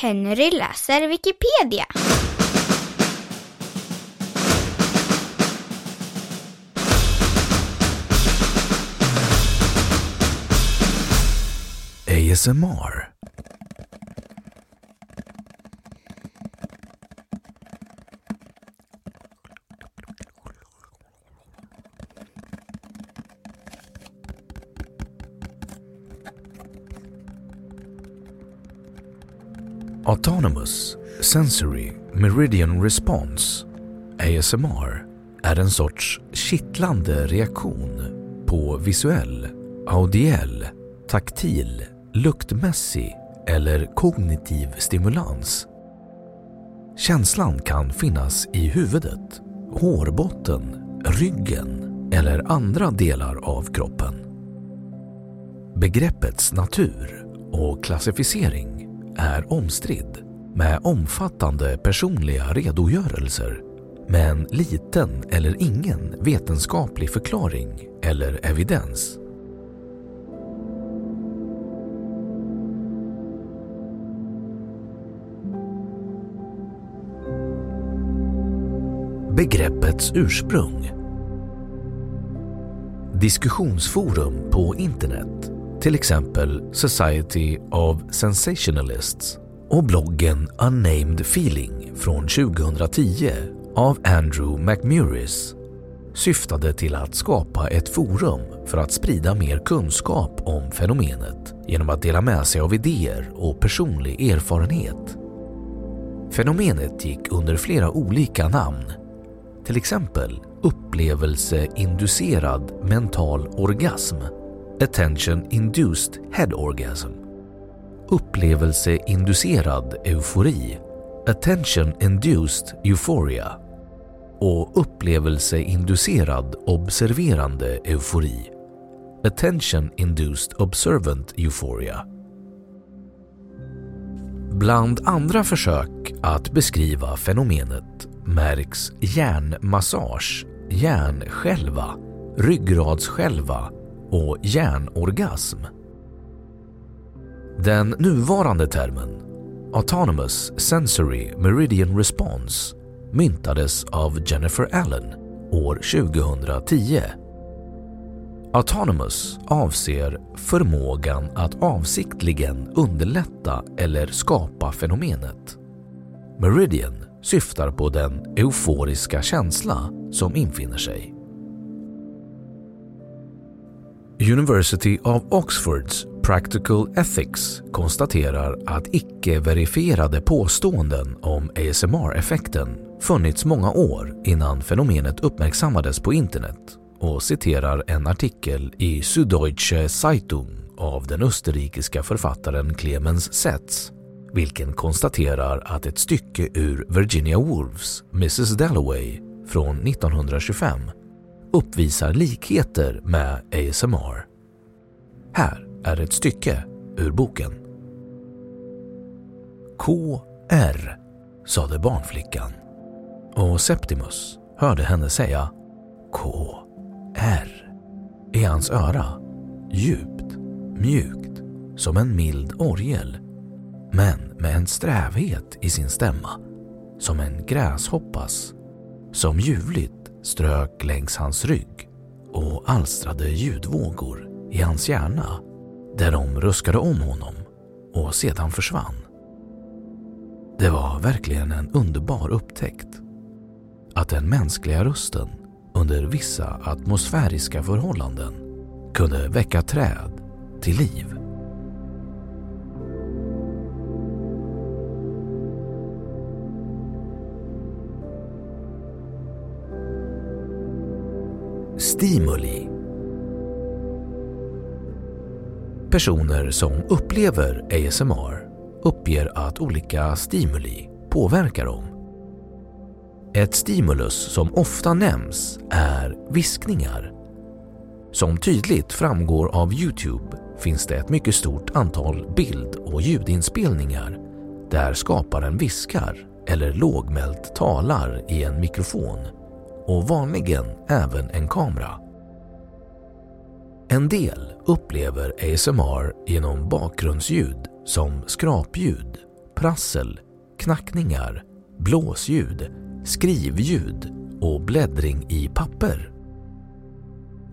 Henry läser Wikipedia. ASMR. Autonomous Sensory Meridian Response, ASMR, är en sorts kittlande reaktion på visuell, audiell, taktil, luktmässig eller kognitiv stimulans. Känslan kan finnas i huvudet, hårbotten, ryggen eller andra delar av kroppen. Begreppets natur och klassificering är omstridd med omfattande personliga redogörelser men liten eller ingen vetenskaplig förklaring eller evidens. Begreppets ursprung Diskussionsforum på internet, till exempel Society of Sensationalists och bloggen Unnamed Feeling från 2010 av Andrew McMurris syftade till att skapa ett forum för att sprida mer kunskap om fenomenet genom att dela med sig av idéer och personlig erfarenhet. Fenomenet gick under flera olika namn till exempel upplevelseinducerad mental orgasm, attention induced head orgasm, upplevelseinducerad eufori, attention induced euphoria. Och upplevelseinducerad observerande eufori, attention induced observant euphoria. Bland andra försök att beskriva fenomenet märks hjärnmassage, hjärnskälva, ryggradsskälva och hjärnorgasm. Den nuvarande termen Autonomous Sensory Meridian Response myntades av Jennifer Allen år 2010. Autonomous avser förmågan att avsiktligen underlätta eller skapa fenomenet. Meridian syftar på den euforiska känsla som infinner sig. University of Oxfords Practical Ethics konstaterar att icke-verifierade påståenden om ASMR-effekten funnits många år innan fenomenet uppmärksammades på internet och citerar en artikel i Süddeutsche Zeitung av den österrikiska författaren Clemens Setz vilken konstaterar att ett stycke ur Virginia Woolfs Mrs Dalloway från 1925 uppvisar likheter med ASMR. Här är ett stycke ur boken. KR, sade barnflickan och Septimus hörde henne säga KR i hans öra, djupt, mjukt, som en mild orgel, men med en strävhet i sin stämma, som en gräshoppas, som ljuvligt strök längs hans rygg och alstrade ljudvågor i hans hjärna där de ruskade om honom och sedan försvann. Det var verkligen en underbar upptäckt. Att den mänskliga rösten under vissa atmosfäriska förhållanden kunde väcka träd till liv. Stimuli Personer som upplever ASMR uppger att olika stimuli påverkar dem. Ett stimulus som ofta nämns är viskningar. Som tydligt framgår av Youtube finns det ett mycket stort antal bild och ljudinspelningar där skaparen viskar eller lågmält talar i en mikrofon och vanligen även en kamera. En del upplever ASMR genom bakgrundsljud som skrapljud, prassel, knackningar, blåsljud, skrivljud och bläddring i papper.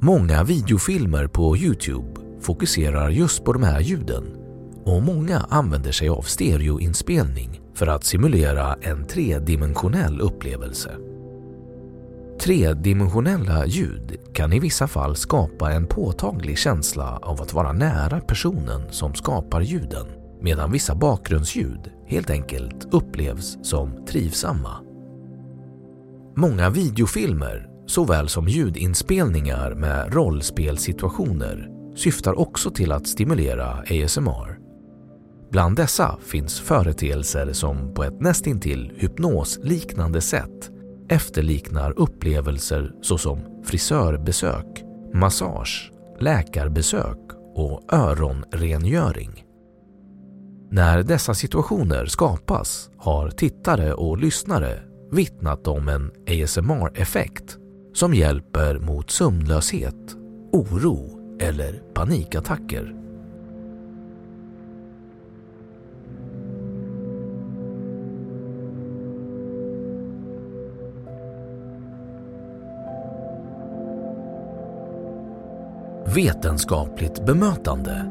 Många videofilmer på Youtube fokuserar just på de här ljuden och många använder sig av stereoinspelning för att simulera en tredimensionell upplevelse. Tredimensionella ljud kan i vissa fall skapa en påtaglig känsla av att vara nära personen som skapar ljuden medan vissa bakgrundsljud helt enkelt upplevs som trivsamma. Många videofilmer såväl som ljudinspelningar med rollspelsituationer syftar också till att stimulera ASMR. Bland dessa finns företeelser som på ett nästintill hypnosliknande sätt efterliknar upplevelser såsom frisörbesök, massage, läkarbesök och öronrengöring. När dessa situationer skapas har tittare och lyssnare vittnat om en ASMR-effekt som hjälper mot sömnlöshet, oro eller panikattacker. Vetenskapligt bemötande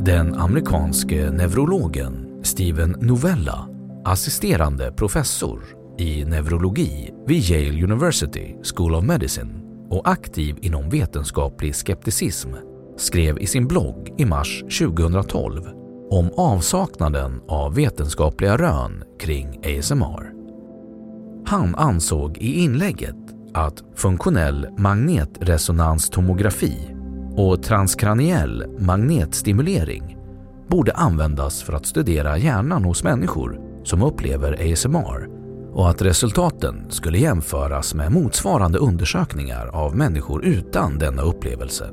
Den amerikanske neurologen Steven Novella, assisterande professor i neurologi vid Yale University School of Medicine och aktiv inom vetenskaplig skepticism skrev i sin blogg i mars 2012 om avsaknaden av vetenskapliga rön kring ASMR. Han ansåg i inlägget att funktionell magnetresonanstomografi och transkraniell magnetstimulering borde användas för att studera hjärnan hos människor som upplever ASMR och att resultaten skulle jämföras med motsvarande undersökningar av människor utan denna upplevelse.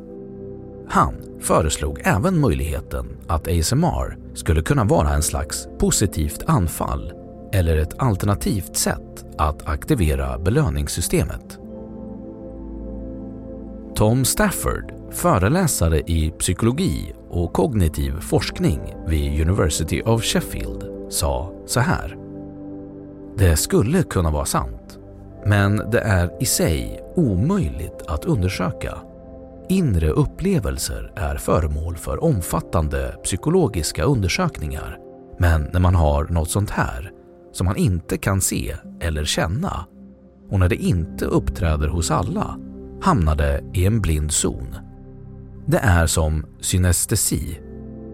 Han föreslog även möjligheten att ASMR skulle kunna vara en slags positivt anfall eller ett alternativt sätt att aktivera belöningssystemet. Tom Stafford, föreläsare i psykologi och kognitiv forskning vid University of Sheffield, sa så här. Det skulle kunna vara sant, men det är i sig omöjligt att undersöka. Inre upplevelser är föremål för omfattande psykologiska undersökningar, men när man har något sånt här som man inte kan se eller känna och när det inte uppträder hos alla hamnar det i en blind zon. Det är som synestesi.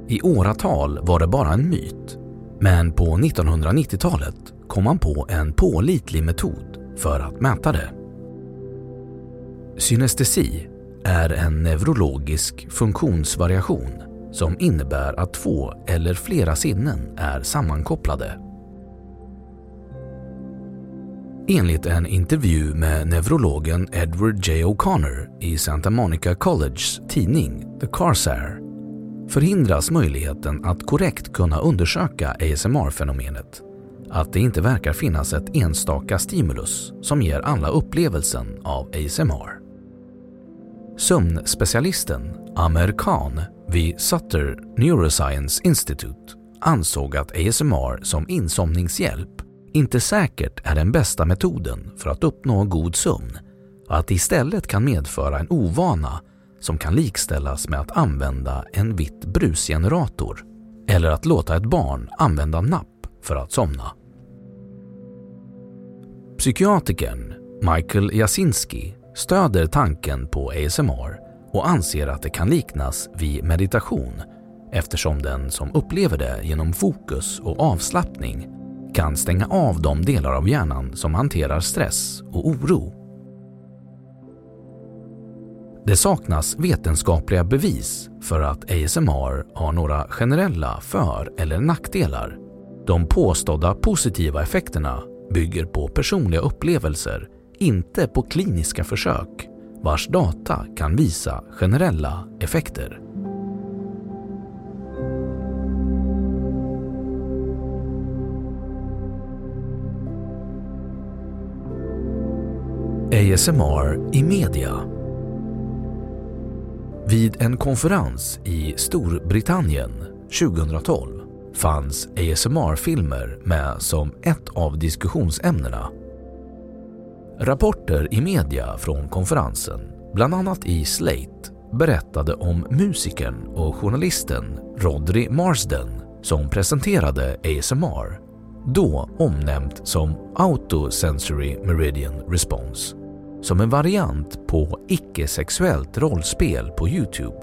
I åratal var det bara en myt, men på 1990-talet kom man på en pålitlig metod för att mäta det. Synestesi är en neurologisk funktionsvariation som innebär att två eller flera sinnen är sammankopplade Enligt en intervju med neurologen Edward J. O'Connor i Santa Monica Colleges tidning The Corsair förhindras möjligheten att korrekt kunna undersöka ASMR-fenomenet. Att det inte verkar finnas ett enstaka stimulus som ger alla upplevelsen av ASMR. Sömnspecialisten Amer Khan vid Sutter Neuroscience Institute ansåg att ASMR som insomningshjälp inte säkert är den bästa metoden för att uppnå god sömn och att det istället kan medföra en ovana som kan likställas med att använda en vitt brusgenerator eller att låta ett barn använda napp för att somna. Psykiatrikern Michael Jasinski stöder tanken på ASMR och anser att det kan liknas vid meditation eftersom den som upplever det genom fokus och avslappning kan stänga av de delar av hjärnan som hanterar stress och oro. Det saknas vetenskapliga bevis för att ASMR har några generella för eller nackdelar. De påstådda positiva effekterna bygger på personliga upplevelser, inte på kliniska försök vars data kan visa generella effekter. ASMR i media Vid en konferens i Storbritannien 2012 fanns ASMR-filmer med som ett av diskussionsämnena. Rapporter i media från konferensen, bland annat i Slate, berättade om musikern och journalisten Rodri Marsden som presenterade ASMR, då omnämnt som Autosensory Meridian Response, som en variant på icke-sexuellt rollspel på Youtube.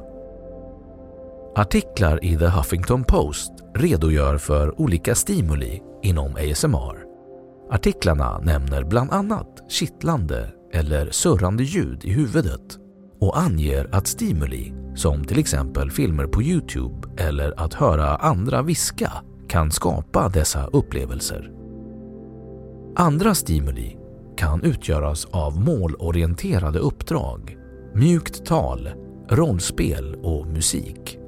Artiklar i The Huffington Post redogör för olika stimuli inom ASMR. Artiklarna nämner bland annat kittlande eller surrande ljud i huvudet och anger att stimuli, som till exempel filmer på Youtube eller att höra andra viska, kan skapa dessa upplevelser. Andra stimuli kan utgöras av målorienterade uppdrag, mjukt tal, rollspel och musik.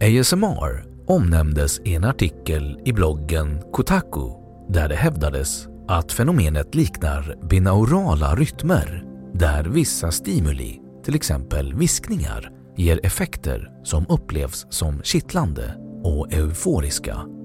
ASMR omnämndes i en artikel i bloggen Kotaku där det hävdades att fenomenet liknar binaurala rytmer där vissa stimuli, till exempel viskningar, ger effekter som upplevs som kittlande och euforiska.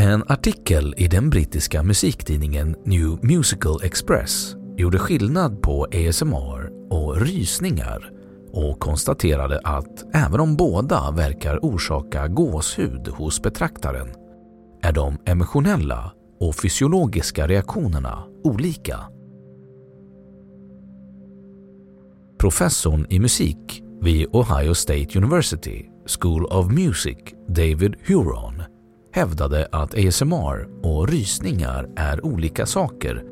En artikel i den brittiska musiktidningen New Musical Express gjorde skillnad på ASMR och rysningar och konstaterade att även om båda verkar orsaka gåshud hos betraktaren är de emotionella och fysiologiska reaktionerna olika. Professorn i musik vid Ohio State University School of Music, David Huron, hävdade att ASMR och rysningar är olika saker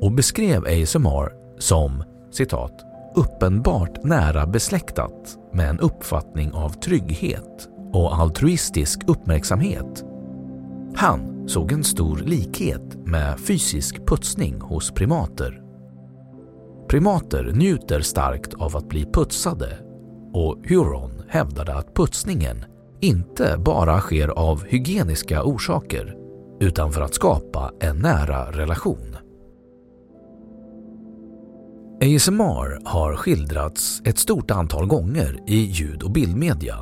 och beskrev ASMR som citat uppenbart nära besläktat med en uppfattning av trygghet och altruistisk uppmärksamhet. Han såg en stor likhet med fysisk putsning hos primater. Primater njuter starkt av att bli putsade och Huron hävdade att putsningen inte bara sker av hygieniska orsaker utan för att skapa en nära relation. ASMR har skildrats ett stort antal gånger i ljud och bildmedia.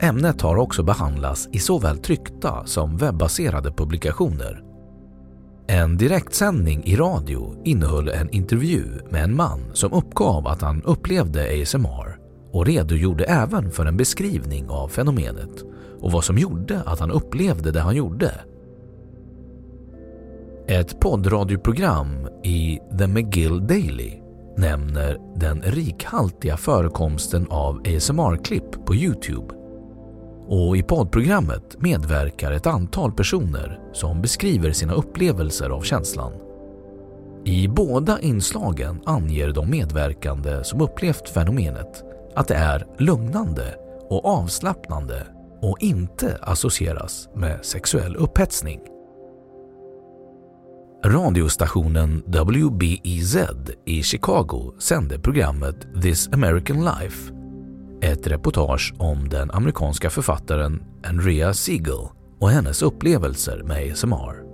Ämnet har också behandlats i såväl tryckta som webbaserade publikationer. En direktsändning i radio innehöll en intervju med en man som uppgav att han upplevde ASMR och redogjorde även för en beskrivning av fenomenet och vad som gjorde att han upplevde det han gjorde. Ett poddradioprogram i The McGill Daily nämner den rikhaltiga förekomsten av ASMR-klipp på Youtube och i poddprogrammet medverkar ett antal personer som beskriver sina upplevelser av känslan. I båda inslagen anger de medverkande som upplevt fenomenet att det är lugnande och avslappnande och inte associeras med sexuell upphetsning. Radiostationen WBEZ i Chicago sände programmet This American Life. Ett reportage om den amerikanska författaren Andrea Siegel och hennes upplevelser med ASMR.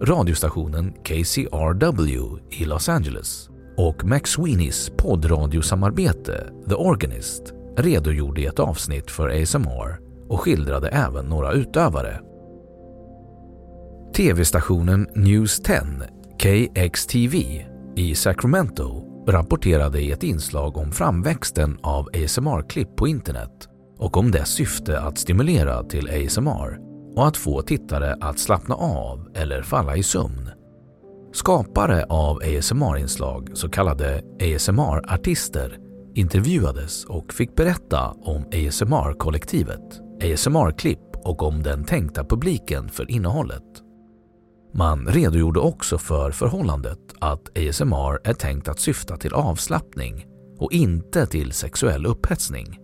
Radiostationen KCRW i Los Angeles och Max Sweeneys poddradiosamarbete The Organist redogjorde i ett avsnitt för ASMR och skildrade även några utövare. TV-stationen News 10, KXTV, i Sacramento rapporterade i ett inslag om framväxten av ASMR-klipp på internet och om dess syfte att stimulera till ASMR och att få tittare att slappna av eller falla i sömn. Skapare av ASMR-inslag, så kallade ASMR-artister, intervjuades och fick berätta om ASMR-kollektivet, ASMR-klipp och om den tänkta publiken för innehållet. Man redogjorde också för förhållandet att ASMR är tänkt att syfta till avslappning och inte till sexuell upphetsning.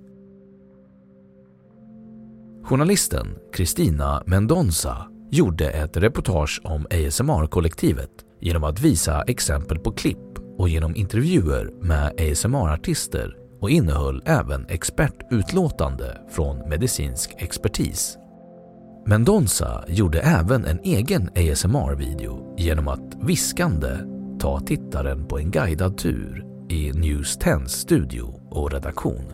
Journalisten Kristina Mendonza gjorde ett reportage om ASMR-kollektivet genom att visa exempel på klipp och genom intervjuer med ASMR-artister och innehöll även expertutlåtande från medicinsk expertis. Mendonza gjorde även en egen ASMR-video genom att viskande ta tittaren på en guidad tur i News 10s studio och redaktion.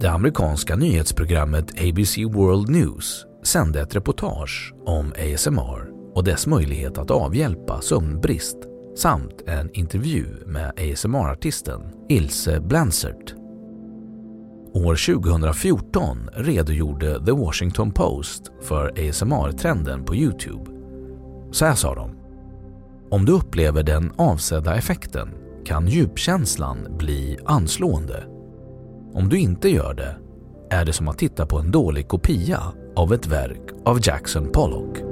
Det amerikanska nyhetsprogrammet ABC World News sände ett reportage om ASMR och dess möjlighet att avhjälpa sömnbrist samt en intervju med ASMR-artisten Ilse Blansert. År 2014 redogjorde The Washington Post för ASMR-trenden på Youtube. Så här sa de. Om du upplever den avsedda effekten kan djupkänslan bli anslående. Om du inte gör det är det som att titta på en dålig kopia av ett verk av Jackson Pollock.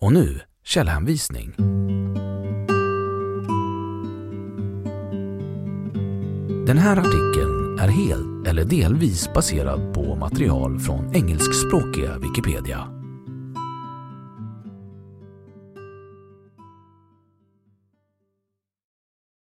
Och nu källhänvisning. Den här artikeln är helt eller delvis baserad på material från engelskspråkiga Wikipedia.